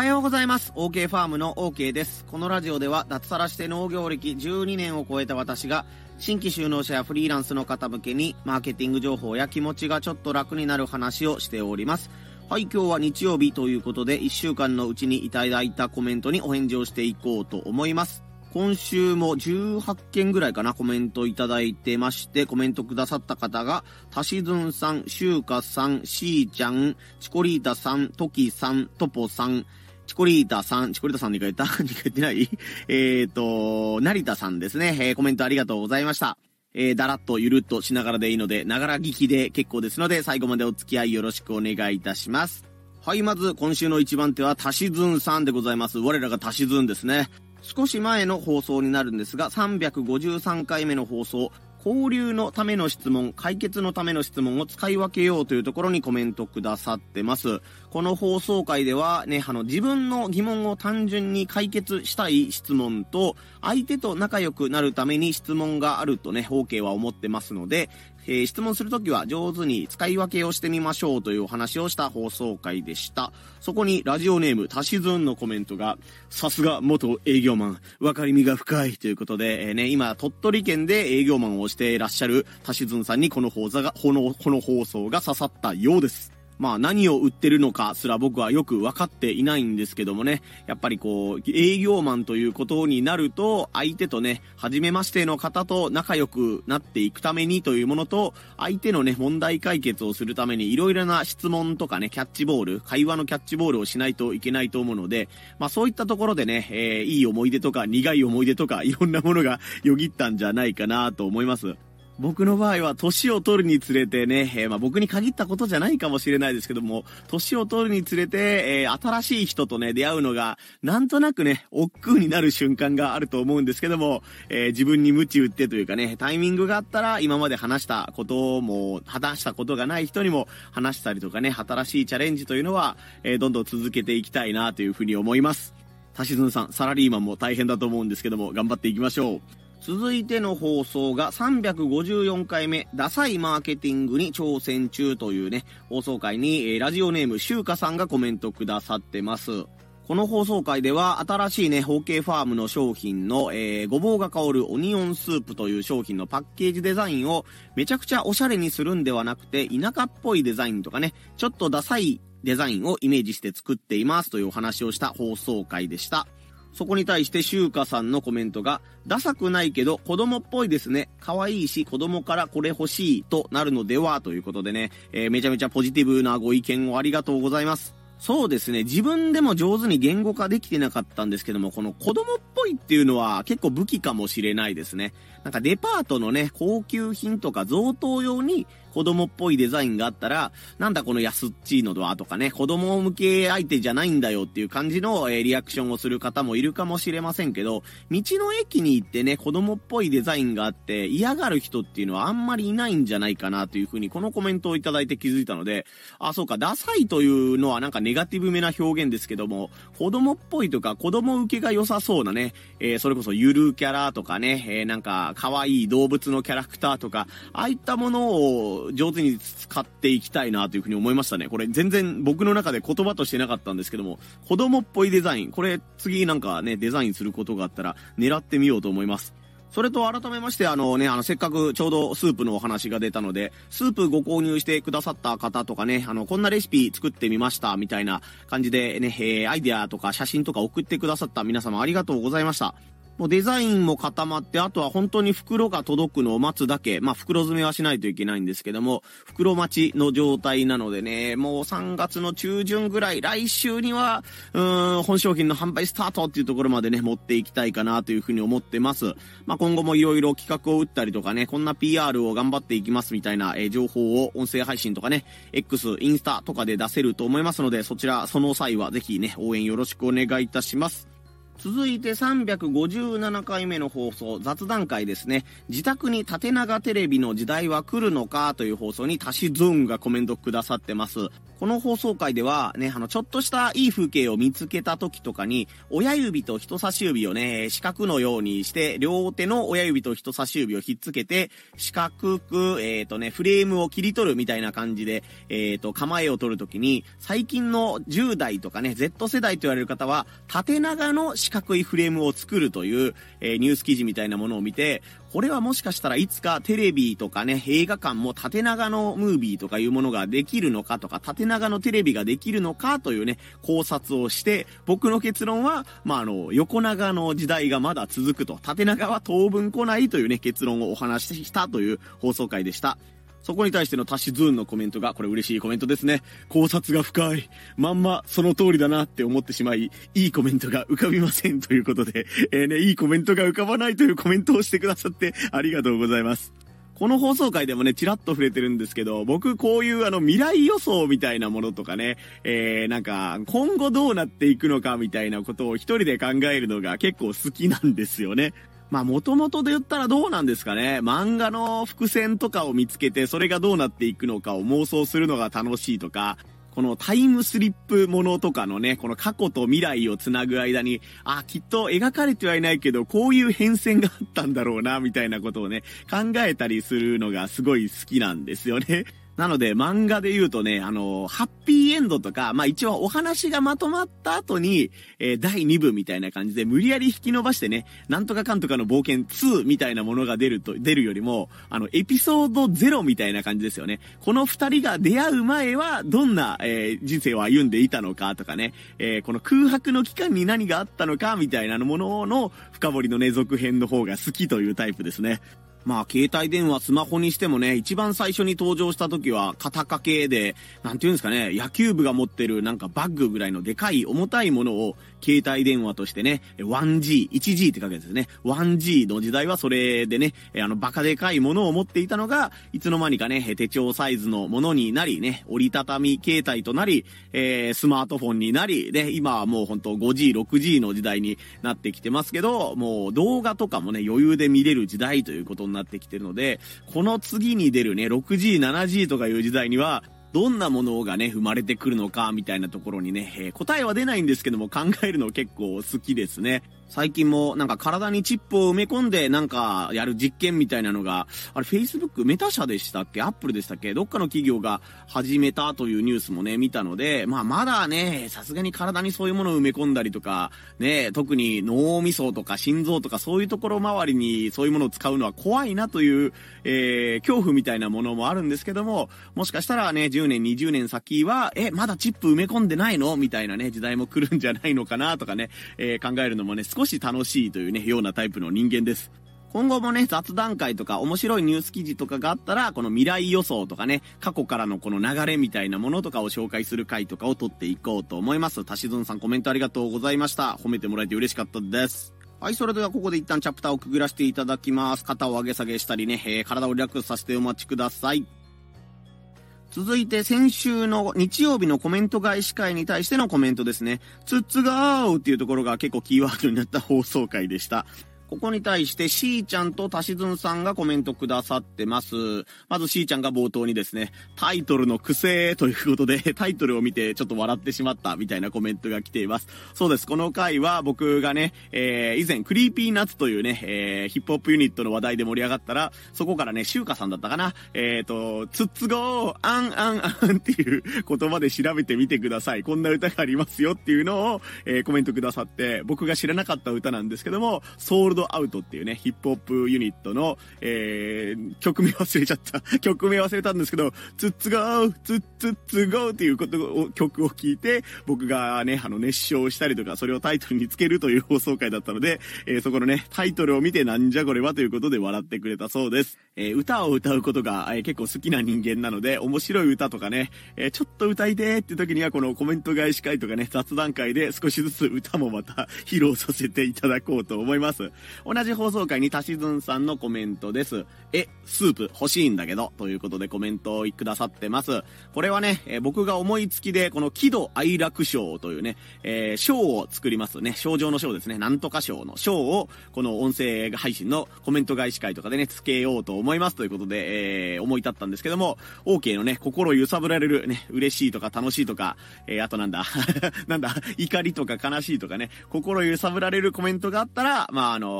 はようございます。OK ファームの OK です。このラジオでは脱サラして農業歴12年を超えた私が新規就農者やフリーランスの方向けにマーケティング情報や気持ちがちょっと楽になる話をしております。はい、今日は日曜日ということで1週間のうちにいただいたコメントにお返事をしていこうと思います。今週も18件ぐらいかな、コメントいただいてまして、コメントくださった方が、たしずんさん、しゅうかさん、しーちゃん、チコリータさん、トキさん、トポさん、チコリータさん、チコリータさんに書いた？に書いてない？えっと、成田さんですね。えー、コメントありがとうございました。えー、だらっとゆるっとしながらでいいので、ながら聞きで結構ですので、最後までお付き合いよろしくお願いいたします。はい、まず今週の一番手は、たしずんさんでございます。我らがたしずんですね。少し前の放送になるんですが、353回目の放送、交流のための質問、解決のための質問を使い分けようというところにコメントくださってます。この放送回ではね、あの、自分の疑問を単純に解決したい質問と、相手と仲良くなるために質問があるとね、OK は思ってますので、えー、質問するときは上手に使い分けをしてみましょうというお話をした放送回でした。そこにラジオネーム、たしずんのコメントが、さすが元営業マン、分かりみが深いということで、えー、ね、今、鳥取県で営業マンをしていらっしゃるたしずんさんにこの放座が、この、この放送が刺さったようです。まあ何を売ってるのかすら僕はよく分かっていないんですけどもね、やっぱりこう、営業マンということになると、相手とね、初めましての方と仲良くなっていくためにというものと、相手のね、問題解決をするためにいろいろな質問とかね、キャッチボール、会話のキャッチボールをしないといけないと思うので、まあそういったところでね、えー、いい思い出とか苦い思い出とかいろんなものがよぎったんじゃないかなと思います。僕の場合は年を取るにつれてね、えー、まあ、僕に限ったことじゃないかもしれないですけども、年を取るにつれて、えー、新しい人とね、出会うのが、なんとなくね、億劫になる瞬間があると思うんですけども、えー、自分に鞭打ってというかね、タイミングがあったら、今まで話したことも、話したことがない人にも話したりとかね、新しいチャレンジというのは、えどんどん続けていきたいなというふうに思います。たしずんさん、サラリーマンも大変だと思うんですけども、頑張っていきましょう。続いての放送が354回目、ダサいマーケティングに挑戦中というね、放送回に、えー、ラジオネームシュウカさんがコメントくださってます。この放送回では新しいね、ホーケーファームの商品の、えー、ごぼうが香るオニオンスープという商品のパッケージデザインをめちゃくちゃおしゃれにするんではなくて、田舎っぽいデザインとかね、ちょっとダサいデザインをイメージして作っていますというお話をした放送回でした。そこに対してシュウカさんのコメントが、ダサくないけど子供っぽいですね。可愛いし子供からこれ欲しいとなるのではということでね、えー、めちゃめちゃポジティブなご意見をありがとうございます。そうですね。自分でも上手に言語化できてなかったんですけども、この子供っぽいっていうのは結構武器かもしれないですね。なんかデパートのね、高級品とか贈答用に子供っぽいデザインがあったら、なんだこの安っちいのドアとかね、子供向け相手じゃないんだよっていう感じの、えー、リアクションをする方もいるかもしれませんけど、道の駅に行ってね、子供っぽいデザインがあって嫌がる人っていうのはあんまりいないんじゃないかなというふうにこのコメントをいただいて気づいたので、あ、そうか、ダサいというのはなんかネガティブめな表現ですけども、子供っぽいとか子供受けが良さそうなね、えー、それこそゆるキャラとかね、えー、なんか可愛い動物のキャラクターとか、ああいったものを上手に使っていきたいなというふうに思いましたね。これ全然僕の中で言葉としてなかったんですけども、子供っぽいデザイン、これ次なんかね、デザインすることがあったら狙ってみようと思います。それと改めまして、あのね、あの、せっかくちょうどスープのお話が出たので、スープご購入してくださった方とかね、あの、こんなレシピ作ってみました、みたいな感じでね、えー、アイデアとか写真とか送ってくださった皆様ありがとうございました。もうデザインも固まって、あとは本当に袋が届くのを待つだけ。まあ、袋詰めはしないといけないんですけども、袋待ちの状態なのでね、もう3月の中旬ぐらい、来週には、うーん、本商品の販売スタートっていうところまでね、持っていきたいかなというふうに思ってます。まあ、今後もいろいろ企画を打ったりとかね、こんな PR を頑張っていきますみたいな、えー、情報を音声配信とかね、X、インスタとかで出せると思いますので、そちら、その際はぜひね、応援よろしくお願いいたします。続いて357回目の放送、雑談会ですね。自宅に縦長テレビの時代は来るのかという放送にタシズンがコメントくださってます。この放送回ではね、あの、ちょっとしたいい風景を見つけた時とかに、親指と人差し指をね、四角のようにして、両手の親指と人差し指をひっつけて、四角く、えっ、ー、とね、フレームを切り取るみたいな感じで、えっ、ー、と、構えを取るときに、最近の10代とかね、Z 世代と言われる方は、縦長の四角いフレームを作るという、えー、ニュース記事みたいなものを見て、これはもしかしたらいつかテレビとかね、映画館も縦長のムービーとかいうものができるのかとか、縦長のテレビができるのかというね、考察をして、僕の結論は、まあ、あの、横長の時代がまだ続くと、縦長は当分来ないというね、結論をお話ししたという放送回でした。そこに対してのタシズーンのコメントが、これ嬉しいコメントですね。考察が深い。まんまその通りだなって思ってしまい、いいコメントが浮かびませんということで、えー、ね、いいコメントが浮かばないというコメントをしてくださってありがとうございます。この放送回でもね、ちらっと触れてるんですけど、僕こういうあの未来予想みたいなものとかね、えー、なんか今後どうなっていくのかみたいなことを一人で考えるのが結構好きなんですよね。まあ、もともとで言ったらどうなんですかね。漫画の伏線とかを見つけて、それがどうなっていくのかを妄想するのが楽しいとか、このタイムスリップものとかのね、この過去と未来をつなぐ間に、あ、きっと描かれてはいないけど、こういう変遷があったんだろうな、みたいなことをね、考えたりするのがすごい好きなんですよね。なので、漫画で言うとね、あの、ハッピーエンドとか、まあ一応お話がまとまった後に、えー、第2部みたいな感じで無理やり引き伸ばしてね、なんとかかんとかの冒険2みたいなものが出ると、出るよりも、あの、エピソード0みたいな感じですよね。この二人が出会う前は、どんな、えー、人生を歩んでいたのかとかね、えー、この空白の期間に何があったのかみたいなものの深掘りのね、続編の方が好きというタイプですね。まあ、携帯電話、スマホにしてもね、一番最初に登場した時は、肩掛けで、なんていうんですかね、野球部が持ってるなんかバッグぐらいのでかい重たいものを、携帯電話としてね、1G、1G って書くやつですね。1G の時代はそれでね、あの、バカでかいものを持っていたのが、いつの間にかね、手帳サイズのものになり、ね、折りたたみ携帯となり、えー、スマートフォンになり、で、今はもう本当 5G、6G の時代になってきてますけど、もう動画とかもね、余裕で見れる時代ということになってきてるので、この次に出るね、6G、7G とかいう時代には、どんなものがね、生まれてくるのか、みたいなところにね、えー、答えは出ないんですけども、考えるの結構好きですね。最近もなんか体にチップを埋め込んでなんかやる実験みたいなのが、あれ Facebook メタ社でしたっけ ?Apple でしたっけ？どっかの企業が始めたというニュースもね、見たので、まあまだね、さすがに体にそういうものを埋め込んだりとか、ね、特に脳みそとか心臓とかそういうところ周りにそういうものを使うのは怖いなという、えー、恐怖みたいなものもあるんですけども、もしかしたらね、10年、20年先は、え、まだチップ埋め込んでないの？みたいなね、時代も来るんじゃないのかなとかね、えー、考えるのもね、少し楽しいというね、ようなタイプの人間です。今後もね、雑談会とか面白いニュース記事とかがあったら、この未来予想とかね、過去からのこの流れみたいなものとかを紹介する回とかを撮っていこうと思います。たしずんさんコメントありがとうございました。褒めてもらえて嬉しかったです。はい、それではここで一旦チャプターをくぐらせていただきます。肩を上げ下げしたりね、えー、体をリラックスさせてお待ちください。続いて先週の日曜日のコメント返し会に対してのコメントですね。つっつがーうっていうところが結構キーワードになった放送回でした。ここに対して、しーちゃんとたしずんさんがコメントくださってます。まずしーちゃんが冒頭にですね、タイトルの癖ということで、タイトルを見てちょっと笑ってしまったみたいなコメントが来ています。そうです。この回は僕がね、えー、以前、 Creepy Nuts というね、えー、ヒップホップユニットの話題で盛り上がったら、そこからね、シュウカさんだったかな、えーと、つっつごー、あんあんあんっていう 言葉で調べてみてください。こんな歌がありますよっていうのを、えー、コメントくださって、僕が知らなかった歌なんですけども、 SOUL'd OUT っていうね、ヒップホップユニットの、えー、曲名忘れちゃった。曲名忘れたんですけど、ツッツゴー、ツッツッツゴーっていうことを、曲を聞いて、僕がね、あの、熱唱したりとか、それをタイトルにつけるという放送回だったので、えー、そこのね、タイトルを見てなんじゃこれは？ということで笑ってくれたそうです。えー、歌を歌うことが、えー、結構好きな人間なので、面白い歌とかね、えー、ちょっと歌いてーって時にはこのコメント返し会とかね、雑談会で少しずつ歌もまた披露させていただこうと思います。同じ放送回にたしずんさんのコメントです。え、スープ欲しいんだけど、ということでコメントをくださってます。これはね、え、僕が思いつきで、この喜怒哀楽賞というね、えー、賞を作りますね。賞状の賞ですね。なんとか賞の賞を、この音声配信のコメント返し会とかでね、つけようと思いますということで、えー、思い立ったんですけども、OK のね、心揺さぶられるね、嬉しいとか楽しいとか、えー、あとなんだ、なんだ、怒りとか悲しいとかね、心揺さぶられるコメントがあったら、まあ、あの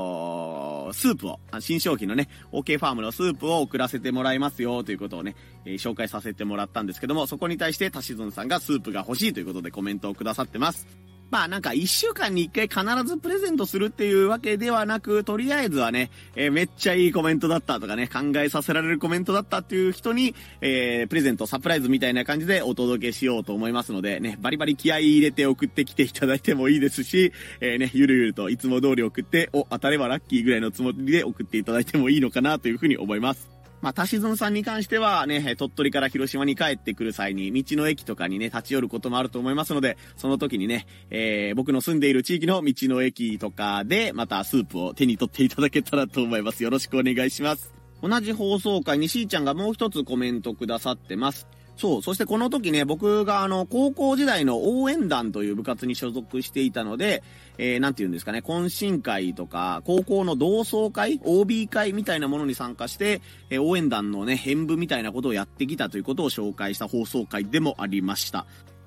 スープを、新商品のね、OK ファームのスープを送らせてもらいますよ、ということをね、えー、紹介させてもらったんですけども、そこに対してタシズンさんがスープが欲しいということでコメントをくださってます。まあなんか一週間に一回必ずプレゼントするっていうわけではなく、とりあえずはね、えー、めっちゃいいコメントだったとかね、考えさせられるコメントだったっていう人に、えー、プレゼント、サプライズみたいな感じでお届けしようと思いますので、ね、バリバリ気合い入れて送ってきていただいてもいいですし、えー、ね、ゆるゆるといつも通り送って、お、当たればラッキーぐらいのつもりで送っていただいてもいいのかなというふうに思います。まあ、タシズンさんに関してはね、鳥取から広島に帰ってくる際に、道の駅とかにね、立ち寄ることもあると思いますので、その時にね、えー、僕の住んでいる地域の道の駅とかで、またスープを手に取っていただけたらと思います。よろしくお願いします。同じ放送回にしーちゃんがもう一つコメントくださってます。そう、そしてこの時ね、僕があの、高校時代の応援団という部活に所属していたので、えー、なんて言うんですかね、懇親会とか、高校の同窓会、OB 会みたいなものに参加して、えー、応援団のね、演舞みたいなことをやってきたということを紹介した放送回でもありました。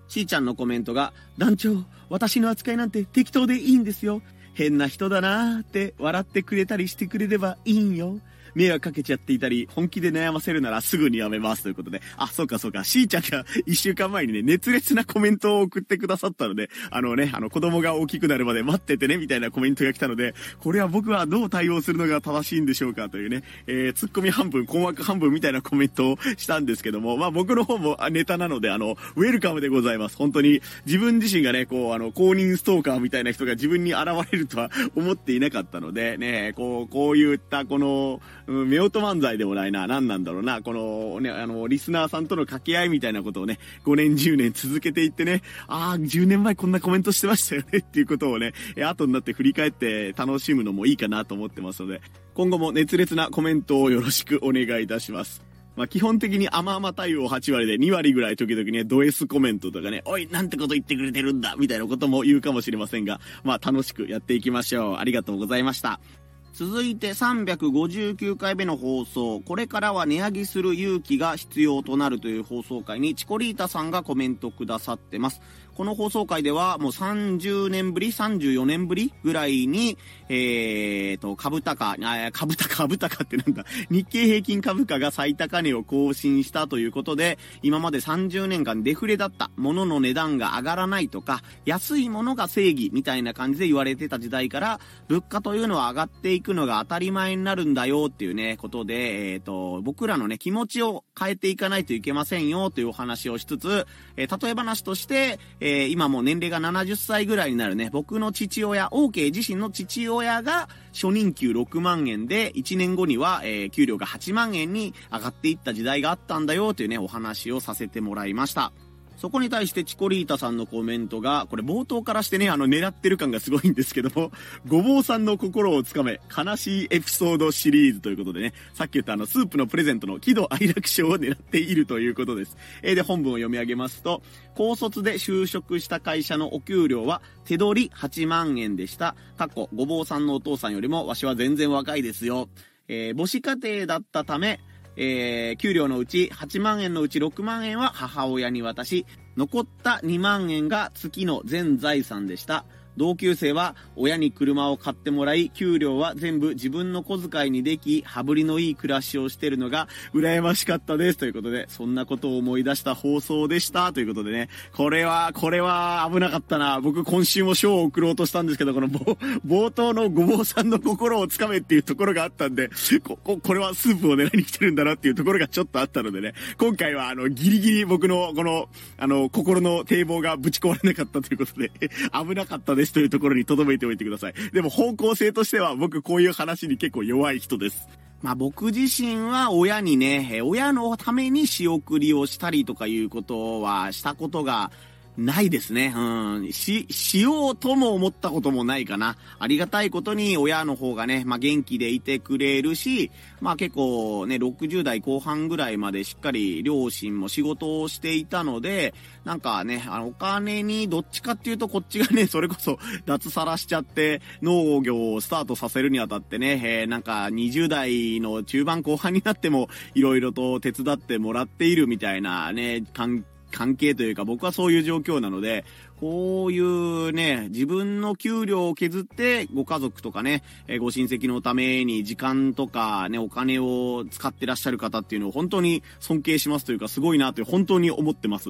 しーちゃんのコメントが、団長、私の扱いなんて適当でいいんですよ。変な人だなーって笑ってくれたりしてくれればいいんよ。迷惑かけちゃっていたり、本気で悩ませるならすぐにやめますということで、あ、そうかそうか、しーちゃんが一週間前にね、熱烈なコメントを送ってくださったので、あのね、あの子供が大きくなるまで待っててね、みたいなコメントが来たので、これは僕はどう対応するのが正しいんでしょうかというね、えー、ツッコミ半分、困惑半分みたいなコメントをしたんですけども、まあ僕の方もネタなので、あの、ウェルカムでございます。本当に自分自身がね、こう、あの、公認ストーカーみたいな人が自分に現れるとは思っていなかったので、ね、こう、こういったこの、うん、夫婦漫才でもないな、何なんだろうな、このね、あの、リスナーさんとの掛け合いみたいなことをね、5年10年続けていってね、ああ、10年前こんなコメントしてましたよね っていうことをね、後になって振り返って楽しむのもいいかなと思ってますので、今後も熱烈なコメントをよろしくお願いいたします。まあ、基本的に甘々対応8割で2割ぐらい時々ね、ド S コメントとかね、おい、なんてこと言ってくれてるんだみたいなことも言うかもしれませんが、まあ、楽しくやっていきましょう。ありがとうございました。続いて359回目の放送、これからは値上げする勇気が必要となるという放送回にチコリータさんがコメントくださってます。この放送回ではもう30年ぶり、34年ぶりぐらいに、えーと、株高、株高、株高ってなんだ、日経平均株価が最高値を更新したということで、今まで30年間デフレだったものの値段が上がらないとか、安いものが正義みたいな感じで言われてた時代から、物価というのは上がっていくのが当たり前になるんだよっていうね、ことで、えーと、僕らのね、気持ちを変えていかないといけませんよというお話をしつつ、えー、例え話として、えー、今もう年齢が70歳ぐらいになるね、僕の父親、OK 自身の父親が初任給6万円で、1年後には、えー、給料が8万円に上がっていった時代があったんだよというね、お話をさせてもらいました。そこに対してチコリータさんのコメントが、これ冒頭からしてね、あの狙ってる感がすごいんですけども、ごぼうさんの心をつかめ、悲しいエピソードシリーズということでね、さっき言ったあのスープのプレゼントの喜怒哀楽賞を狙っているということです。え、で、本文を読み上げますと、高卒で就職した会社のお給料は手取り8万円でした。過去、ごぼうさんのお父さんよりもわしは全然若いですよ。えー、母子家庭だったため、えー、給料のうち8万円のうち6万円は母親に渡し、残った2万円が月の全財産でした。同級生は親に車を買ってもらい、給料は全部自分の小遣いにでき、羽振りのいい暮らしをしてるのが羨ましかったです。ということで、そんなことを思い出した放送でした。ということでね、これは、これは危なかったな。僕今週も賞を送ろうとしたんですけど、この冒頭のごぼうさんの心をつかめっていうところがあったんで、こ、こ、これはスープを狙いに来てるんだなっていうところがちょっとあったのでね、今回はあの、ギリギリ僕のこの、あの、心の堤防がぶち壊れなかったということで、危なかったです。ですというところに留めておいてください。でも方向性としては僕こういう話に結構弱い人です。まあ僕自身は親にね、親のために仕送りをしたりとかいうことはしたことがないですね。うん。し、しようとも思ったこともないかな。ありがたいことに親の方がね、まあ、元気でいてくれるし、まあ、結構ね、60代後半ぐらいまでしっかり両親も仕事をしていたので、なんかね、あの、お金にどっちかっていうとこっちがね、それこそ脱サラしちゃって農業をスタートさせるにあたってね、えー、なんか20代の中盤後半になっても色々と手伝ってもらっているみたいなね、関関係というか僕はそういう状況なので、こういうね、自分の給料を削ってご家族とかね、えご親戚のために時間とかね、お金を使ってらっしゃる方っていうのを本当に尊敬しますというかすごいなと本当に思ってます。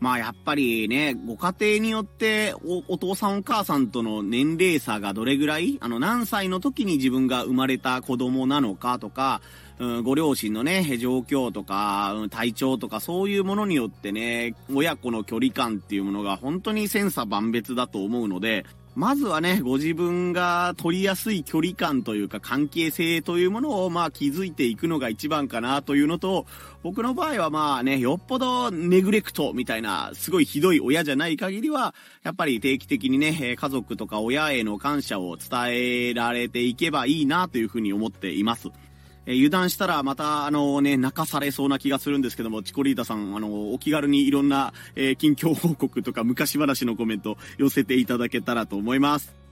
まあやっぱりね、ご家庭によってお父さんお母さんとの年齢差がどれぐらい、あの何歳の時に自分が生まれた子供なのかとか、うん、ご両親のね、状況とか、うん、体調とかそういうものによってね、親子の距離感っていうものが本当に千差万別だと思うので、まずはね、ご自分が取りやすい距離感というか関係性というものをまあ築いていくのが一番かなというのと、僕の場合はまあね、よっぽどネグレクトみたいなすごいひどい親じゃない限りは、やっぱり定期的にね、家族とか親への感謝を伝えられていけばいいなというふうに思っています。えー、油断したらまた、あのね、泣かされそうな気がするんですけども、チコリータさん、あの、お気軽にいろんな、えー、近況報告とか昔話のコメント寄せていただけたらと思います。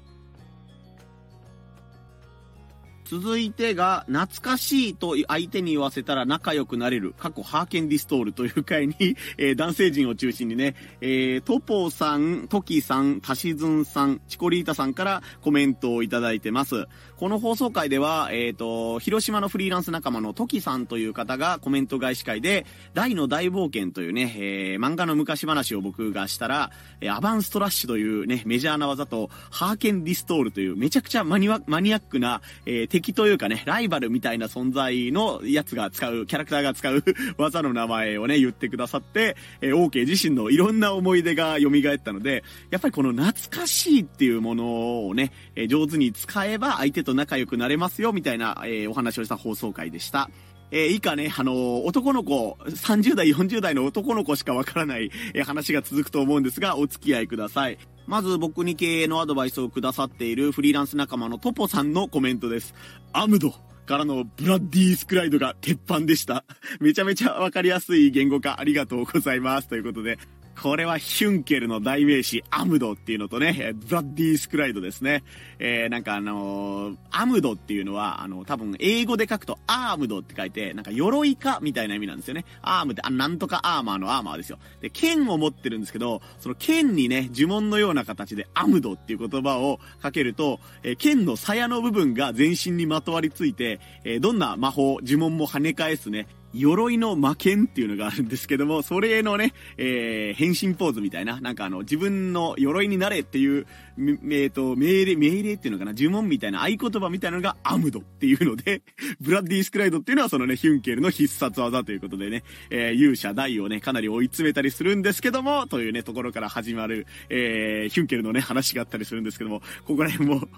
続いてが、懐かしいと相手に言わせたら仲良くなれる、過去ハーケンディストールという回に、えー、男性陣を中心にね、えー、トポさん、トキさん、タシズンさん、チコリータさんからコメントをいただいてます。この放送回では、えっ、ー、と、広島のフリーランス仲間のトキさんという方がコメント返し会で、大の大冒険というね、えー、漫画の昔話を僕がしたら、えアバンストラッシュというね、メジャーな技と、ハーケンディストールというめちゃくちゃマニアックな、えー、敵というかね、ライバルみたいな存在のやつが使う、キャラクターが使う 技の名前をね、言ってくださって、えー、OK 自身のいろんな思い出が蘇ったので、やっぱりこの懐かしいっていうものをね、えー、上手に使えば相手と仲良くなれますよ、みたいな、えー、お話をした放送回でした。えー、以下ね、あのー、男の子、30代、40代の男の子しかわからない、え、話が続くと思うんですが、お付き合いください。まず僕に経営のアドバイスをくださっているフリーランス仲間のトポさんのコメントです。アムドからのブラッディースクライドが鉄板でした。めちゃめちゃわかりやすい言語化ありがとうございます。ということで、これはヒュンケルの代名詞、アムドっていうのとね、ブラッディースクライドですね。えー、なんかあのー、アムドっていうのは、あの、多分英語で書くとアームドって書いて、なんか鎧かみたいな意味なんですよね。アームって、あ、なんとかアーマーのアーマーですよ。で、剣を持ってるんですけど、その剣にね、呪文のような形でアムドっていう言葉をかけると、えー、剣の鞘の部分が全身にまとわりついて、えー、どんな魔法、呪文も跳ね返すね、鎧の魔剣っていうのがあるんですけども、それのね、えー、変身ポーズみたいな、なんかあの、自分の鎧になれっていう、えっ、ー、と、命令、命令っていうのかな、呪文みたいな合言葉みたいなのがアムドっていうので、ブラッディ・スクライドっていうのはそのね、ヒュンケルの必殺技ということでね、えー、勇者大をね、かなり追い詰めたりするんですけども、というね、ところから始まる、えー、ヒュンケルのね、話があったりするんですけども、ここら辺も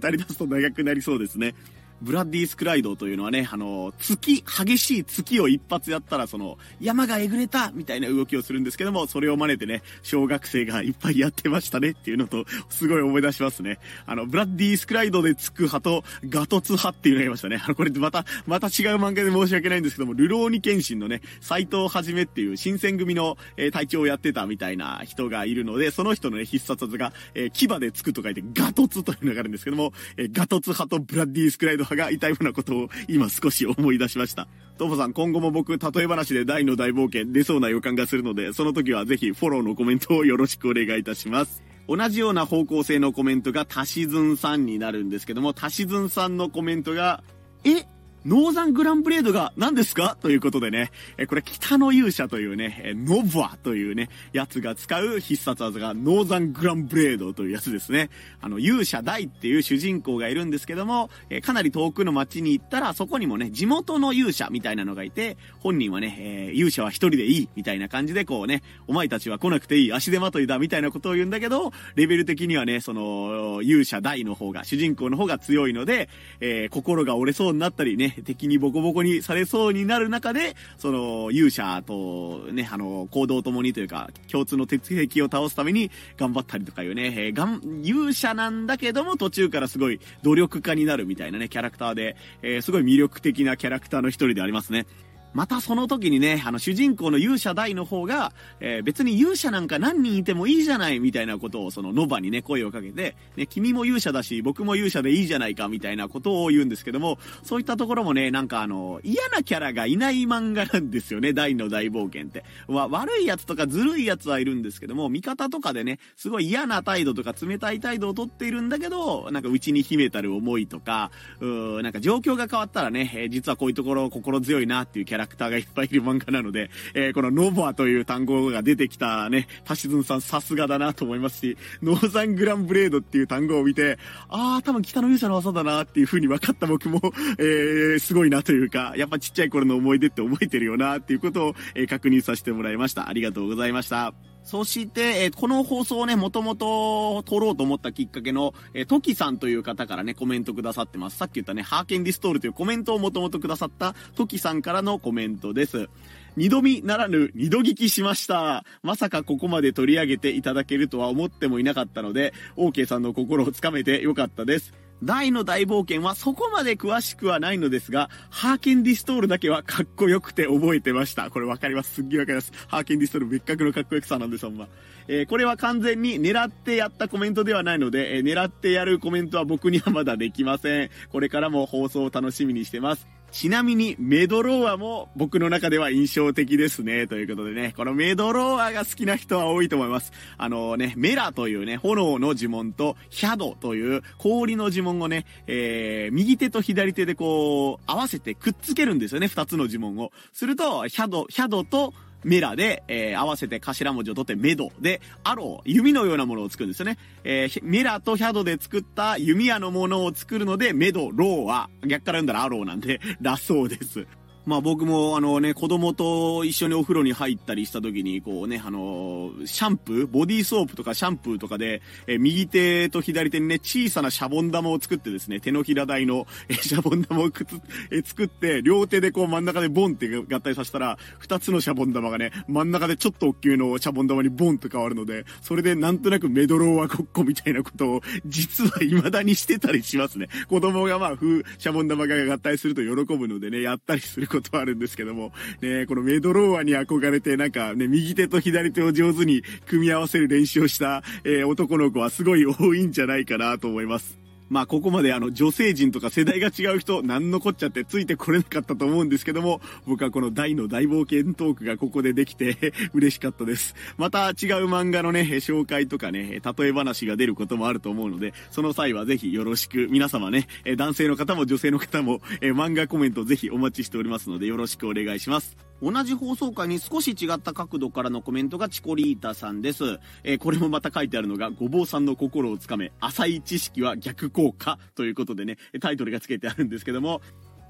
語り出すと長くなりそうですね。ブラッディー・スクライドというのはね、あの、月、激しい月を一発やったら、その、山がえぐれたみたいな動きをするんですけども、それを真似てね、小学生がいっぱいやってましたねっていうのと、すごい思い出しますね。あの、ブラッディー・スクライドでつく派と、ガトツ派っていうのがいましたね。あの、これまた、また違う漫画で申し訳ないんですけども、ルローニケンシンのね、斎藤はじめっていう新選組の、えー、隊長をやってたみたいな人がいるので、その人のね、必殺技が、えー、牙でつくと書いて、ガトツというのがあるんですけども、えー、ガトツ派とブラッディー・スクライド歯が痛いようなことを今少し思い出しました。トモさん、今後も僕、例え話で大の大冒険出そうな予感がするので、その時はぜひフォローのコメントをよろしくお願いいたします。同じような方向性のコメントがタシズンさんになるんですけども、タシズンさんのコメントが、え？ノーザングランブレードが何ですか？ということでね、えこれ北の勇者というね、えノブアというね、やつが使う必殺技がノーザングランブレードというやつですね。あの、勇者大っていう主人公がいるんですけども、えかなり遠くの街に行ったら、そこにもね、地元の勇者みたいなのがいて、本人はね、えー、勇者は一人でいいみたいな感じでこうね、お前たちは来なくていい足手まといだみたいなことを言うんだけど、レベル的にはね、その、勇者大の方が、主人公の方が強いので、えー、心が折れそうになったりね、ね、敵にボコボコにされそうになる中で、その、勇者とね、あの、行動ともにというか、共通の鉄壁を倒すために頑張ったりとかいうね、えー、がん、勇者なんだけども途中からすごい努力家になるみたいなね、キャラクターで、えー、すごい魅力的なキャラクターの一人でありますね。またその時にね、あの主人公の勇者大の方が、えー、別に勇者なんか何人いてもいいじゃないみたいなことをそのノバにね、声をかけて、ね、君も勇者だし、僕も勇者でいいじゃないかみたいなことを言うんですけども、そういったところもね、なんかあの、嫌なキャラがいない漫画なんですよね、大の大冒険って。わ、悪い奴とかずるい奴はいるんですけども、味方とかでね、すごい嫌な態度とか冷たい態度をとっているんだけど、なんか内に秘めたる思いとか、うーなんか状況が変わったらね、えー、実はこういうところ心強いなっていうキャララクターがいっぱいいる漫画なので、えー、このノボアという単語が出てきたね、パシズンさんさすがだなと思いますし、ノーザングランブレードっていう単語を見て、ああ、多分北の勇者の技だなっていう風に分かった僕も、えー、すごいなというか、やっぱちっちゃい頃の思い出って覚えてるよなっていうことを、えー、確認させてもらいました。ありがとうございました。そして、え、この放送をね、もともと撮ろうと思ったきっかけの、えー、トキさんという方からね、コメントくださってます。さっき言ったね、ハーケンディストールというコメントをもともとくださったトキさんからのコメントです。二度見ならぬ二度聞きしました。まさかここまで取り上げていただけるとは思ってもいなかったので、OK さんの心をつかめてよかったです。大の大冒険はそこまで詳しくはないのですが、ハーケンディストールだけはかっこよくて覚えてました。これわかります。すっげえわかります。ハーケンディストール別格のかっこよくさなんです、ほんま。えー、これは完全に狙ってやったコメントではないので、えー、狙ってやるコメントは僕にはまだできません。これからも放送を楽しみにしてます。ちなみに、メドローアも僕の中では印象的ですね。ということでね、このメドローアが好きな人は多いと思います。あのね、メラというね、炎の呪文と、ヒャドという氷の呪文をね、えー、右手と左手でこう、合わせてくっつけるんですよね、二つの呪文を。すると、ヒャド、ヒャドと、メラで、えー、合わせて頭文字を取ってメドで、アロー、弓のようなものを作るんですよね。えー、メラとヒャドで作った弓矢のものを作るので、メド、ローは、逆から読んだらアローなんで、ラソーです。まあ僕もあのね、子供と一緒にお風呂に入ったりした時に、こうね、あのシャンプー、ボディーソープとかシャンプーとかで、え右手と左手にね、小さなシャボン玉を作ってですね、手のひら台の、えシャボン玉をくつ、え作って、両手でこう真ん中でボンって合体させたら、二つのシャボン玉がね、真ん中でちょっと大きめのシャボン玉にボンと変わるので、それでなんとなくメドローはごっこみたいなことを、実は未だにしてたりしますね。子供がまあ、風、シャボン玉が合体すると喜ぶのでね、やったりすることはあるんですけども、ね、このメドローアに憧れて、なんかね、右手と左手を上手に組み合わせる練習をした、えー、男の子はすごい多いんじゃないかなと思います。まあ、ここまであの、女性陣とか世代が違う人、なんのこっちゃってついてこれなかったと思うんですけども、僕はこの大の大冒険トークがここでできて 嬉しかったです。また違う漫画のね、紹介とかね、例え話が出ることもあると思うので、その際はぜひよろしく、皆様ね、男性の方も女性の方も、漫画コメントぜひお待ちしておりますので、よろしくお願いします。同じ放送回に少し違った角度からのコメントがチコリータさんです。えー、これもまた書いてあるのが、ごぼうさんの心をつかめ、浅い知識は逆効果ということでね、タイトルが付けてあるんですけども、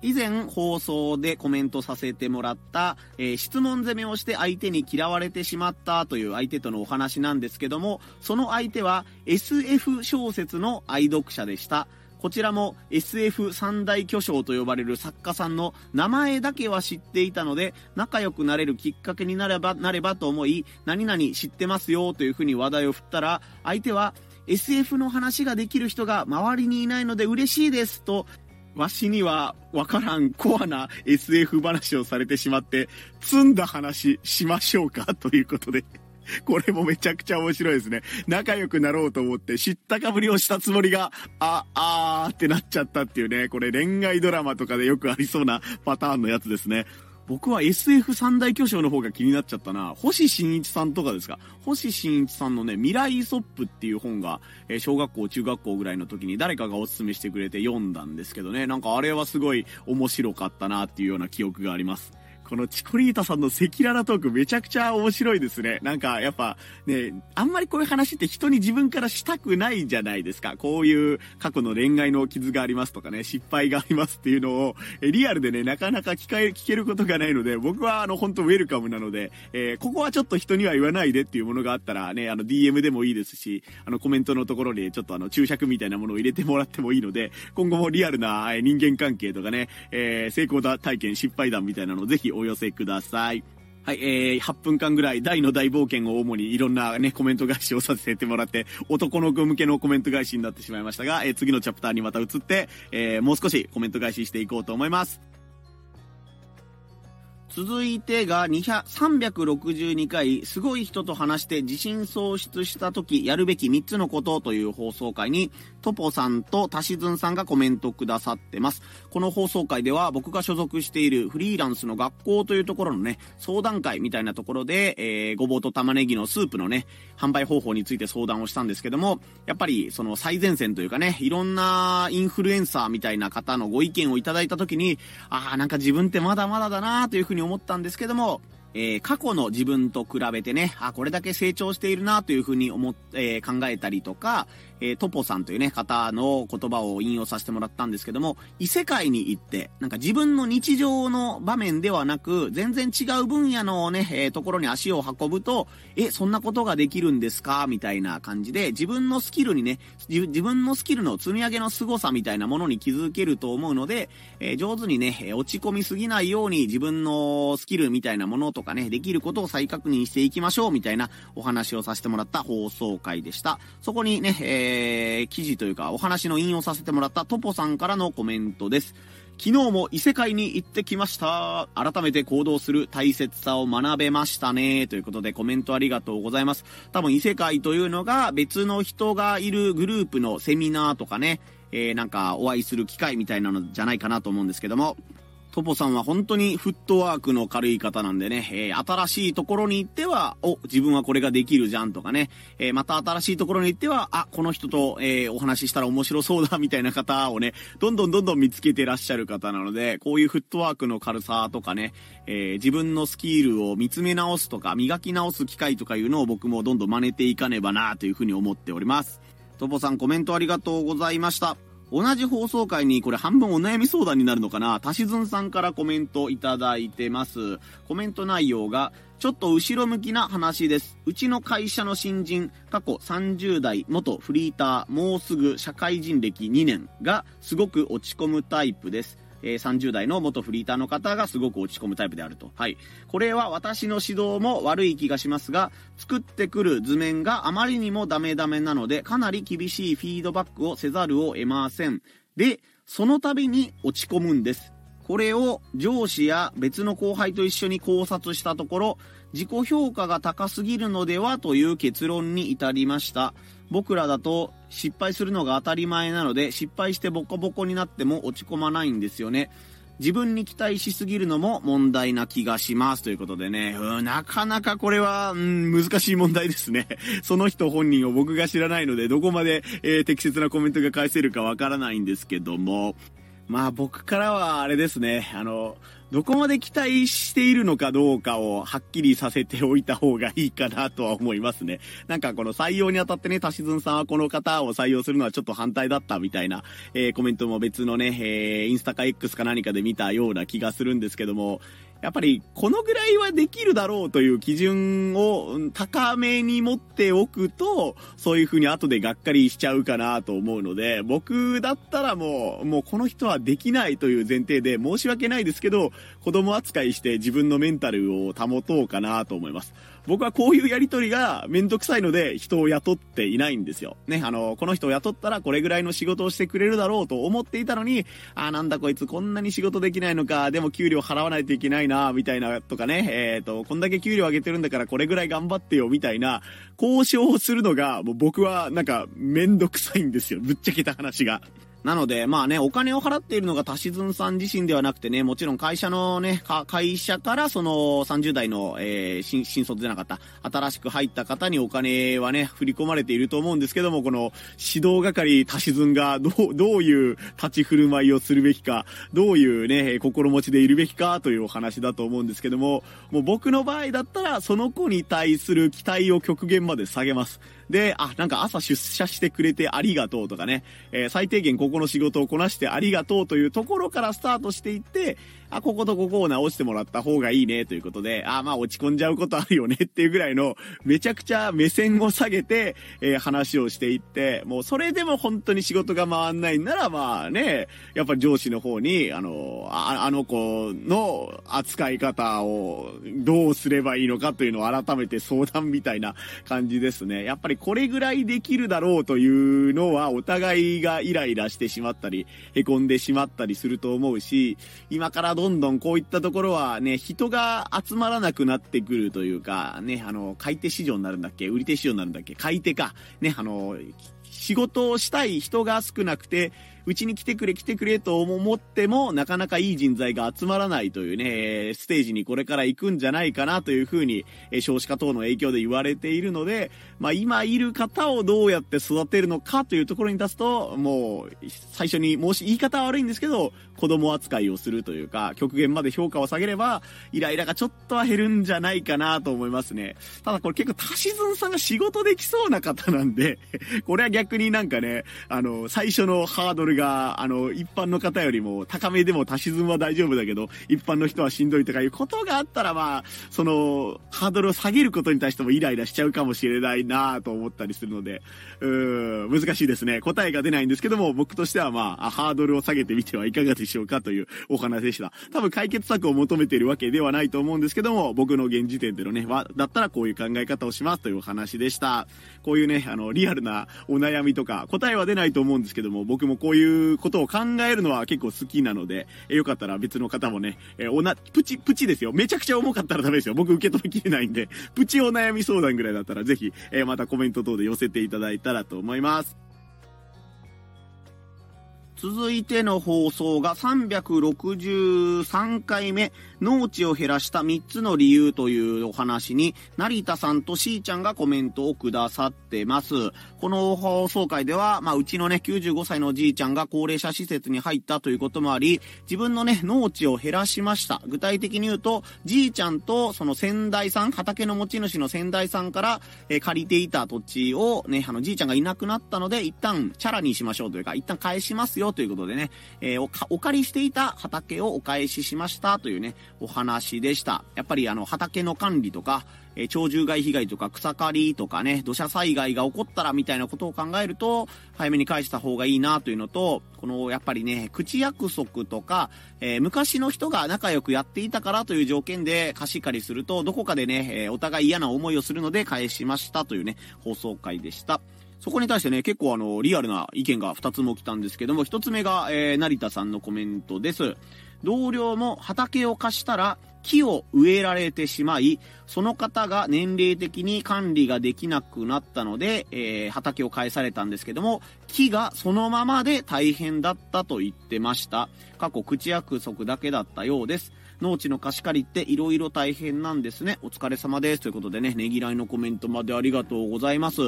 以前放送でコメントさせてもらった、えー、質問攻めをして相手に嫌われてしまったという相手とのお話なんですけども、その相手は SF 小説の愛読者でした。こちらも SF 三大巨匠と呼ばれる作家さんの名前だけは知っていたので、仲良くなれるきっかけになれば、なればと思い、何々知ってますよというふうに話題を振ったら、相手は SF の話ができる人が周りにいないので嬉しいですと、わしにはわからんコアな SF 話をされてしまって、積んだ話しましょうか？ということでこれもめちゃくちゃ面白いですね。仲良くなろうと思って知ったかぶりをしたつもりが、あ、あーってなっちゃったっていうね。これ恋愛ドラマとかでよくありそうなパターンのやつですね。僕は SF 三大巨匠の方が気になっちゃったな。星新一さんとかですか？星新一さんのね、未来イソップっていう本が、えー、小学校、中学校ぐらいの時に誰かがおすすめしてくれて読んだんですけどね。なんかあれはすごい面白かったなっていうような記憶があります。このチコリータさんの赤裸々トークめちゃくちゃ面白いですね。なんか、やっぱ、ね、あんまりこういう話って人に自分からしたくないじゃないですか。こういう過去の恋愛の傷がありますとかね、失敗がありますっていうのを、リアルでね、なかなか聞か聞けることがないので、僕はあの、本当ウェルカムなので、えー、ここはちょっと人には言わないでっていうものがあったらね、あの、DM でもいいですし、あの、コメントのところにちょっとあの、注釈みたいなものを入れてもらってもいいので、今後もリアルな人間関係とかね、えー、成功だ体験、失敗談みたいなのをぜひお寄せください。はい、えー、8分間ぐらい大の大冒険を主にいろんなね、コメント返しをさせてもらって、男の子向けのコメント返しになってしまいましたが、えー、次のチャプターにまた移って、えー、もう少しコメント返ししていこうと思います。続いてが362回、すごい人と話して自信喪失した時やるべき3つのことという放送回に、トポさんとタシズンさんがコメントくださってます。この放送回では僕が所属しているフリーランスの学校というところのね、相談会みたいなところで、えー、ごぼうと玉ねぎのスープのね、販売方法について相談をしたんですけども、やっぱりその最前線というかね、いろんなインフルエンサーみたいな方のご意見をいただいた時に、ああ、なんか自分ってまだまだだなというふうに思ったんですけども、えー、過去の自分と比べてね、あ、これだけ成長しているなというふうに思って、えー、考えたりとか、えー、トポさんというね、方の言葉を引用させてもらったんですけども、異世界に行って、なんか自分の日常の場面ではなく、全然違う分野のね、えー、ところに足を運ぶと、え、そんなことができるんですか？みたいな感じで、自分のスキルにね、自分のスキルの積み上げの凄さみたいなものに気づけると思うので、えー、上手にね、落ち込みすぎないように自分のスキルみたいなものととかね、できることを再確認していきましょうみたいなお話をさせてもらった放送回でした。そこにね、ええー、記事というかお話の引用させてもらったトポさんからのコメントです。昨日も異世界に行ってきました。改めて行動する大切さを学べましたね。ということでコメントありがとうございます。多分異世界というのが別の人がいるグループのセミナーとかね、えー、なんかお会いする機会みたいなのじゃないかなと思うんですけども、トポさんは本当にフットワークの軽い方なんでね、えー、新しいところに行っては、お、自分はこれができるじゃんとかね、えー、また新しいところに行っては、あ、この人と、えー、お話ししたら面白そうだみたいな方をね、どんどんどんどん見つけてらっしゃる方なので、こういうフットワークの軽さとかね、え自分のスキルを見つめ直すとか、磨き直す機会とかいうのを僕もどんどん真似ていかねばなというふうに思っております。トポさんコメントありがとうございました。同じ放送回にこれ半分お悩み相談になるのかな？たしずんさんからコメントいただいてます。コメント内容が、ちょっと後ろ向きな話です。うちの会社の新人、過去30代、元フリーター、もうすぐ社会人歴2年がすごく落ち込むタイプです。えー、30代の元フリーターの方がすごく落ち込むタイプであると。はい。これは私の指導も悪い気がしますが、作ってくる図面があまりにもダメダメなので、かなり厳しいフィードバックをせざるを得ません。で、その度に落ち込むんです。これを上司や別の後輩と一緒に考察したところ、自己評価が高すぎるのではという結論に至りました。僕らだと失敗するのが当たり前なので失敗してボコボコになっても落ち込まないんですよね。自分に期待しすぎるのも問題な気がしますということでね、なかなかこれは、うん、難しい問題ですね。その人本人を僕が知らないので、どこまで、えー、適切なコメントが返せるかわからないんですけども、まあ僕からはあれですね、あの、どこまで期待しているのかどうかをはっきりさせておいた方がいいかなとは思いますね。なんかこの採用にあたってね、たしずんさんはこの方を採用するのはちょっと反対だったみたいな、えー、コメントも別のね、えー、インスタか X か何かで見たような気がするんですけども、やっぱりこのぐらいはできるだろうという基準を高めに持っておくと、そういう風に後でがっかりしちゃうかなと思うので、僕だったらもう、もうこの人はできないという前提で申し訳ないですけど、子供扱いして自分のメンタルを保とうかなと思います。僕はこういうやりとりがめんどくさいので人を雇っていないんですよ。ね、あの、この人を雇ったらこれぐらいの仕事をしてくれるだろうと思っていたのに、あ、なんだこいつこんなに仕事できないのか、でも給料払わないといけないな、みたいなとかね、えっ、ー、と、こんだけ給料上げてるんだからこれぐらい頑張ってよ、みたいな、交渉をするのが、もう僕はなんかめんどくさいんですよ。ぶっちゃけた話が。なので、まあね、お金を払っているのが足しずんさん自身ではなくてね、もちろん会社のね、会社からその30代の、えー、新、新卒じゃなかった、新しく入った方にお金はね、振り込まれていると思うんですけども、この指導係足しずんがどう、どういう立ち振る舞いをするべきか、どういうね、心持ちでいるべきかというお話だと思うんですけども、もう僕の場合だったら、その子に対する期待を極限まで下げます。で、あ、なんか朝出社してくれてありがとうとかね、えー、最低限ここの仕事をこなしてありがとうというところからスタートしていって、あ、こことここを直してもらった方がいいねということで、あ、まあ落ち込んじゃうことあるよねっていうぐらいの、めちゃくちゃ目線を下げて、えー、話をしていって、もうそれでも本当に仕事が回んないんなら、まあね、やっぱ上司の方に、あの、ああの子の扱い方をどうすればいいのかというのを改めて相談みたいな感じですね。やっぱりこれぐらいできるだろうというのは、お互いがイライラしてしまったり、凹んでしまったりすると思うし、今からどんどんこういったところはね、人が集まらなくなってくるというか、ね、あの、買い手市場になるんだっけ売り手市場になるんだっけ買い手か。ね、あの、仕事をしたい人が少なくて、うちに来てくれ来てくれと思っても、なかなかいい人材が集まらないというね、ステージにこれから行くんじゃないかなというふうに、少子化等の影響で言われているので、まあ今いる方をどうやって育てるのかというところに立つと、もう、最初に申し、言い方は悪いんですけど、子供扱いをするというか、極限まで評価を下げれば、イライラがちょっとは減るんじゃないかなと思いますね。ただこれ結構、足しずんさんが仕事できそうな方なんで、これは逆になんかね、あの、最初のハードルが、あの、一般の方よりも高めでも足しずんは大丈夫だけど、一般の人はしんどいとかいうことがあったら、まあ、その、ハードルを下げることに対してもイライラしちゃうかもしれないなと思ったりするので、うーん、難しいですね。答えが出ないんですけども、僕としてはまあ、ハードルを下げてみてはいかがでしょうかというお話でした。多分解決策を求めているわけではないと思うんですけども、僕の現時点でのね、は、だったらこういう考え方をしますというお話でした。こういうね、あの、リアルなお悩みとか、答えは出ないと思うんですけども、僕もこういうことを考えるのは結構好きなので、えよかったら別の方もね、えおな、プチ、プチですよ。めちゃくちゃ重かったらダメですよ。僕受け止めきれないんで、プチお悩み相談ぐらいだったらぜひ、えまたコメント等で寄せていただいたらと思います。続いての放送が363回目、農地を減らした3つの理由というお話に、成田さんとしーちゃんがコメントをくださってます。この放送回では、まあ、うちのね、95歳のおじいちゃんが高齢者施設に入ったということもあり、自分のね、農地を減らしました。具体的に言うと、じいちゃんとその先代さん、畑の持ち主の先代さんから、えー、借りていた土地をね、あの、じいちゃんがいなくなったので、一旦チャラにしましょうというか、一旦返しますよということでね、えー、おお借りしていた畑をお返ししましたというね、お話でした。やっぱりあの、畑の管理とか、えー、鳥獣害被害とか草刈りとかね、土砂災害が起こったらみたいなことを考えると、早めに返した方がいいなというのと、このやっぱりね、口約束とか、えー、昔の人が仲良くやっていたからという条件で貸し借りすると、どこかでね、えー、お互い嫌な思いをするので返しましたというね、放送回でした。そこに対してね、結構あの、リアルな意見が2つも来たんですけども、1つ目が、えー、成田さんのコメントです。同僚も畑を貸したら木を植えられてしまい、その方が年齢的に管理ができなくなったので、えー、畑を返されたんですけども、木がそのままで大変だったと言ってました。過去口約束だけだったようです。農地の貸し借りって色々大変なんですね。お疲れ様です。ということでね、ねぎらいのコメントまでありがとうございます。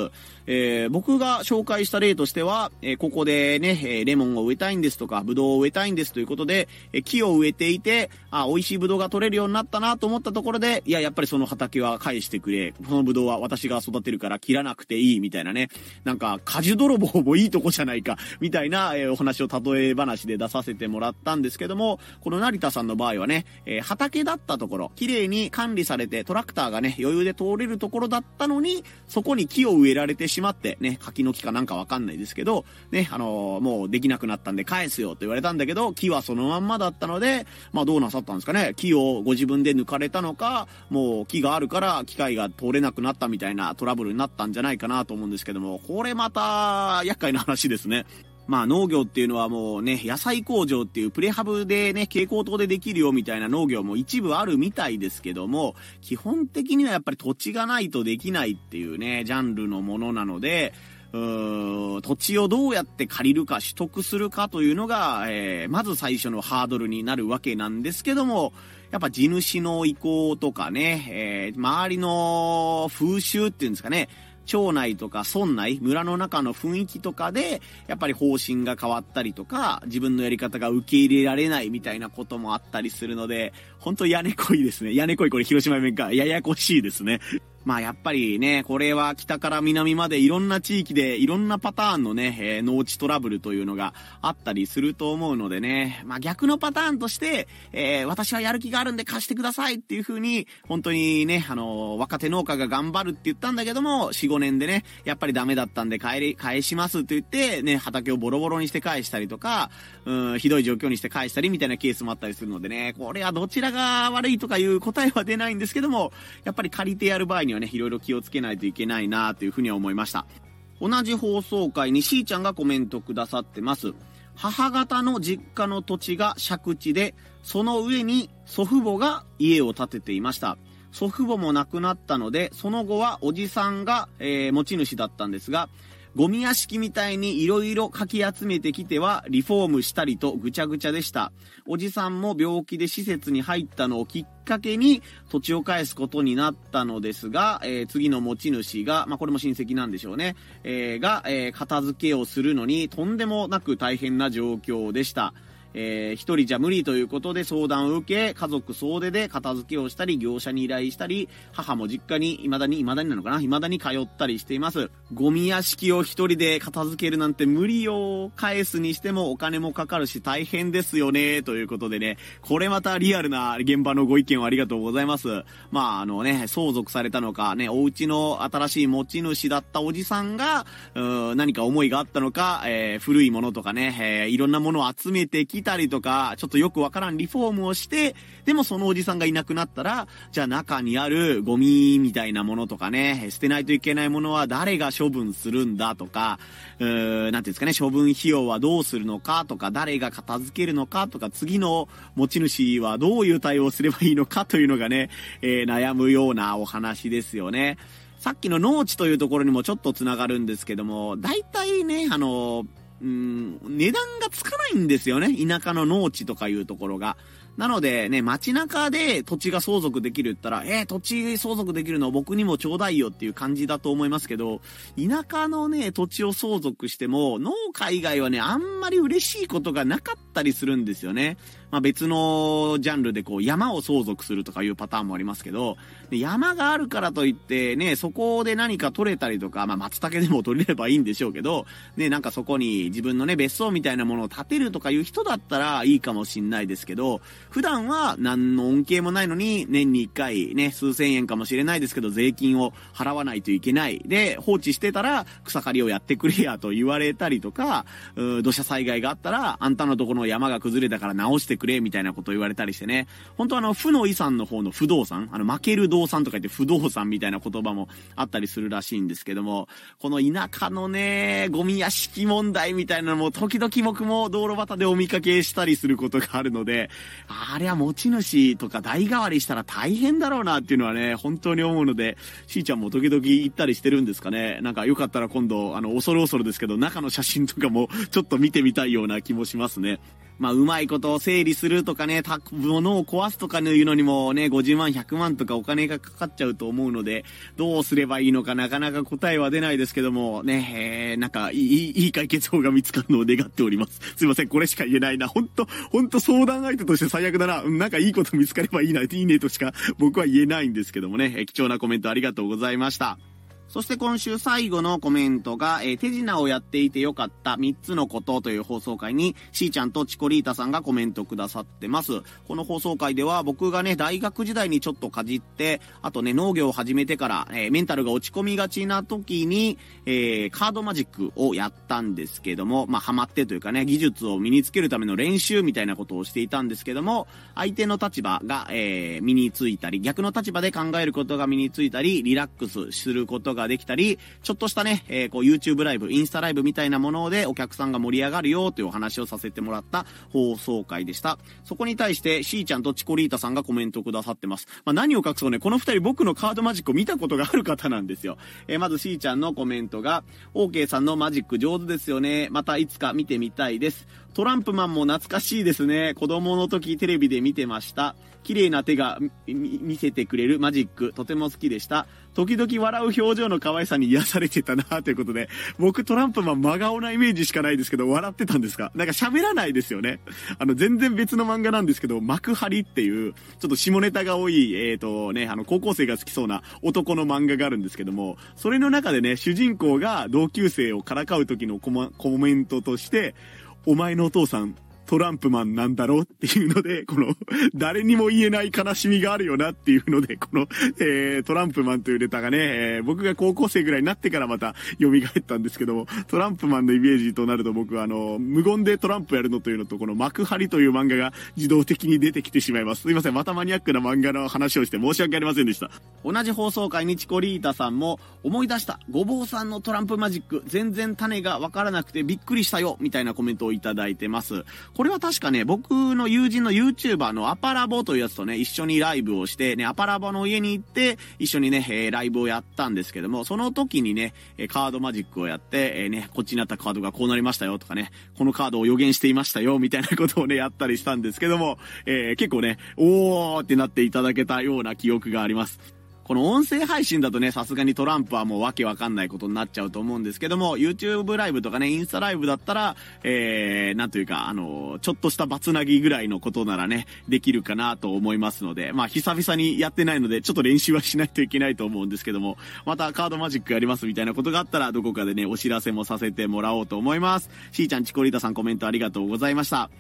えー、僕が紹介した例としては、えー、ここでね、えレモンを植えたいんですとか、ブドウを植えたいんですということで、え木を植えていて、あ、美味しいブドウが取れるようになったなと思ったところで、いや、やっぱりその畑は返してくれ。そのブドウは私が育てるから切らなくていいみたいなね。なんか、果樹泥棒もいいとこじゃないか、みたいな、え、お話を例え話で出させてもらったんですけども、この成田さんの場合はね、えー、畑だったところ、綺麗に管理されてトラクターがね、余裕で通れるところだったのに、そこに木を植えられてしまって、ね、柿の木かなんかわかんないですけど、ね、あのー、もうできなくなったんで返すよと言われたんだけど、木はそのまんまだったので、まあどうなさったんですかね？木をご自分で抜かれたのか、もう木があるから機械が通れなくなったみたいなトラブルになったんじゃないかなと思うんですけども、これまた厄介な話ですね。まあ農業っていうのはもうね、野菜工場っていうプレハブでね、蛍光灯でできるよみたいな農業も一部あるみたいですけども、基本的にはやっぱり土地がないとできないっていうね、ジャンルのものなので、土地をどうやって借りるか取得するかというのが、えー、まず最初のハードルになるわけなんですけども、やっぱ地主の意向とかね、えー、周りの風習っていうんですかね、町内とか村内、村の中の雰囲気とかで、やっぱり方針が変わったりとか、自分のやり方が受け入れられないみたいなこともあったりするので、ほんと屋根濃いですね。屋根濃いこれ広島弁か。ややこしいですね。まあやっぱりね、これは北から南までいろんな地域でいろんなパターンのね、えー、農地トラブルというのがあったりすると思うのでね、まあ逆のパターンとして、えー、私はやる気があるんで貸してくださいっていう風に、本当にね、あのー、若手農家が頑張るって言ったんだけども、4、5年でね、やっぱりダメだったんで帰り、返しますって言って、ね、畑をボロボロにして返したりとか、うん、ひどい状況にして返したりみたいなケースもあったりするのでね、これはどちらが悪いとかいう答えは出ないんですけども、やっぱり借りてやる場合にはね、いろいろ気をつけないといけないなというふうには思いました。同じ放送回にしーちゃんがコメントくださってます。母方の実家の土地が借地で、その上に祖父母が家を建てていました。祖父母も亡くなったので、その後はおじさんが、えー、持ち主だったんですが、ゴミ屋敷みたいに色々かき集めてきてはリフォームしたりとぐちゃぐちゃでした。おじさんも病気で施設に入ったのをきっかけに土地を返すことになったのですが、えー、次の持ち主が、まあ、これも親戚なんでしょうね、えー、が、えー、片付けをするのにとんでもなく大変な状況でした。えー、一人じゃ無理ということで相談を受け、家族総出で片付けをしたり、業者に依頼したり、母も実家に未だに、未だになのかな未だに通ったりしています。ゴミ屋敷を一人で片付けるなんて無理よ。返すにしてもお金もかかるし大変ですよね。ということでね、これまたリアルな現場のご意見をありがとうございます。まあ、あのね、相続されたのか、ね、お家の新しい持ち主だったおじさんが、うー何か思いがあったのか、えー、古いものとかね、えー、いろんなものを集めてきたりとか、ちょっとよくわからんリフォームをして、でもそのおじさんがいなくなったら、じゃあ中にあるゴミみたいなものとかね、捨てないといけないものは誰が処分するんだとか、うーなんていうんですかね、処分費用はどうするのかとか、誰が片付けるのかとか、次の持ち主はどういう対応すればいいのかというのがね、えー、悩むようなお話ですよね。さっきの農地というところにもちょっと繋がるんですけども、大体ね、あの、うん、値段がつかないんですよね。田舎の農地とかいうところが。なのでね、街中で土地が相続できるったら、えー、土地相続できるの僕にもちょうだいよっていう感じだと思いますけど、田舎のね、土地を相続しても、農家以外はね、あんまり嬉しいことがなかったったりするんですよね。まあ、別のジャンルでこう山を相続するとかいうパターンもありますけど、で山があるからといってね、そこで何か取れたりとか、まあ、松茸でも取れればいいんでしょうけど、ね、なんかそこに自分のね、別荘みたいなものを建てるとかいう人だったらいいかもしんないですけど、普段は何の恩恵もないのに、年に1回ね、数千円かもしれないですけど、税金を払わないといけない。で、放置してたら、草刈りをやってくれやと言われたりとか、土砂災害があったら、あんたのところの山が崩れたから直してくれ、みたいなことを言われたりしてね。本当あの、負の遺産の方の不動産、あの、負ける動産とか言って不動産みたいな言葉もあったりするらしいんですけども、この田舎のね、ゴミ屋敷問題みたいなのも時々僕も道路端でお見かけしたりすることがあるので、あれは持ち主とか代替わりしたら大変だろうなっていうのはね、本当に思うので、しーちゃんも時々行ったりしてるんですかね。なんかよかったら今度、あの、恐る恐るですけど、中の写真とかもちょっと見てみたいような気もしますね。まあ、うまいことを整理するとかね、た、物を壊すとかいうのにもね、50万、100万とかお金がかかっちゃうと思うので、どうすればいいのかなかなか答えは出ないですけども、ね、えー、なんか、いい、いい解決法が見つかるのを願っております。すいません、これしか言えないな。ほんと、ほんと相談相手として最悪だな。なんかいいこと見つかればいいな、いいねとしか僕は言えないんですけどもね、貴重なコメントありがとうございました。そして今週最後のコメントが、えー、手品をやっていてよかった3つのことという放送回に、しーちゃんとチコリータさんがコメントくださってます。この放送回では僕がね、大学時代にちょっとかじって、あとね、農業を始めてから、えー、メンタルが落ち込みがちな時に、えー、カードマジックをやったんですけども、まあ、ハマってというかね、技術を身につけるための練習みたいなことをしていたんですけども、相手の立場が、え、身についたり、逆の立場で考えることが身についたり、リラックスすることがができたり、ちょっとしたね、えー、こう YouTube ライブ、インスタライブみたいなものでお客さんが盛り上がるよというお話をさせてもらった放送回でした。そこに対して、しーちゃんとチコリータさんがコメントくださってます。まあ、何を隠そうね、この二人僕のカードマジックを見たことがある方なんですよ。えー、まずしーちゃんのコメントが、OK さんのマジック上手ですよね。またいつか見てみたいです。トランプマンも懐かしいですね。子供の時テレビで見てました。綺麗な手が見せてくれるマジック、とても好きでした。時々笑う表情の可愛さに癒されてたなということで、僕トランプマン真顔なイメージしかないですけど、笑ってたんですか？なんか喋らないですよね。あの、全然別の漫画なんですけど、幕張っていう、ちょっと下ネタが多い、えっ、ー、とね、あの、高校生が好きそうな男の漫画があるんですけども、それの中でね、主人公が同級生をからかう時のコメントとして、お前のお父さん、トランプマンなんだろうっていうので、この、誰にも言えない悲しみがあるよなっていうので、この、えー、トランプマンというネタがね、えー、僕が高校生ぐらいになってからまた蘇ったんですけども、トランプマンのイメージとなると僕はあの、無言でトランプやるのというのと、この幕張という漫画が自動的に出てきてしまいます。すいません、またマニアックな漫画の話をして申し訳ありませんでした。同じ放送回にチコリータさんも、思い出した、ごぼうさんのトランプマジック、全然種がわからなくてびっくりしたよ、みたいなコメントをいただいてます。ここれは確かね、僕の友人の YouTuber のアパラボというやつとね、一緒にライブをして、ね、アパラボの家に行って、一緒にね、えー、ライブをやったんですけども、その時にね、えカードマジックをやって、えー、ね、こっちになったカードがこうなりましたよとかね、このカードを予言していましたよ、みたいなことをね、やったりしたんですけども、えー、結構ね、おーってなっていただけたような記憶があります。この音声配信だとね、さすがにトランプはもうわけわかんないことになっちゃうと思うんですけども、YouTube ライブとかね、インスタライブだったら、えー、なんというか、あの、ちょっとしたバツナギぐらいのことならね、できるかなと思いますので、まあ、久々にやってないので、ちょっと練習はしないといけないと思うんですけども、またカードマジックやりますみたいなことがあったら、どこかでね、お知らせもさせてもらおうと思います。しーちゃん、チコリータさんコメントありがとうございました。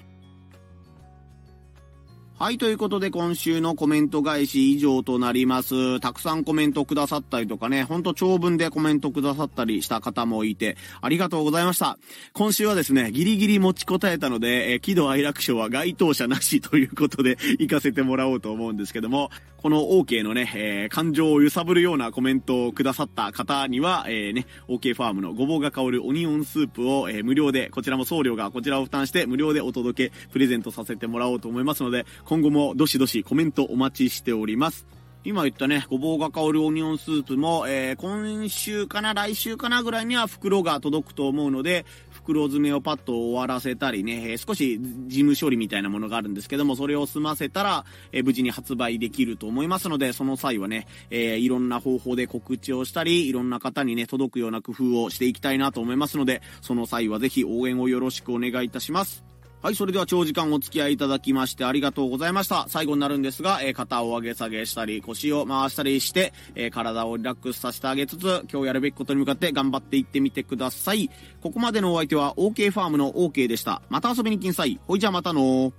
はい、ということで今週のコメント返し以上となります。たくさんコメントくださったりとかね、ほんと長文でコメントくださったりした方もいて、ありがとうございました。今週はですね、ギリギリ持ちこたえたので、え喜怒哀楽賞は該当者なしということで行かせてもらおうと思うんですけども、この OK のね、えー、感情を揺さぶるようなコメントをくださった方には、えー、ね、OK ファームのごぼうが香るオニオンスープを、えー、無料で、こちらも送料がこちらを負担して無料でお届け、プレゼントさせてもらおうと思いますので、今後もどしどしコメントお待ちしております。今言ったね、ごぼうが香るオニオンスープも、えー、今週かな、来週かなぐらいには袋が届くと思うので、袋詰めをパッと終わらせたりね、え、少し事務処理みたいなものがあるんですけども、それを済ませたら、え、無事に発売できると思いますので、その際はね、えいろんな方法で告知をしたり、いろんな方にね、届くような工夫をしていきたいなと思いますので、その際はぜひ応援をよろしくお願いいたします。はい、それでは長時間お付き合いいただきましてありがとうございました。最後になるんですが、えー、肩を上げ下げしたり、腰を回したりして、えー、体をリラックスさせてあげつつ、今日やるべきことに向かって頑張っていってみてください。ここまでのお相手は OK ファームの OK でした。また遊びに来んさい。ほいじゃあまたの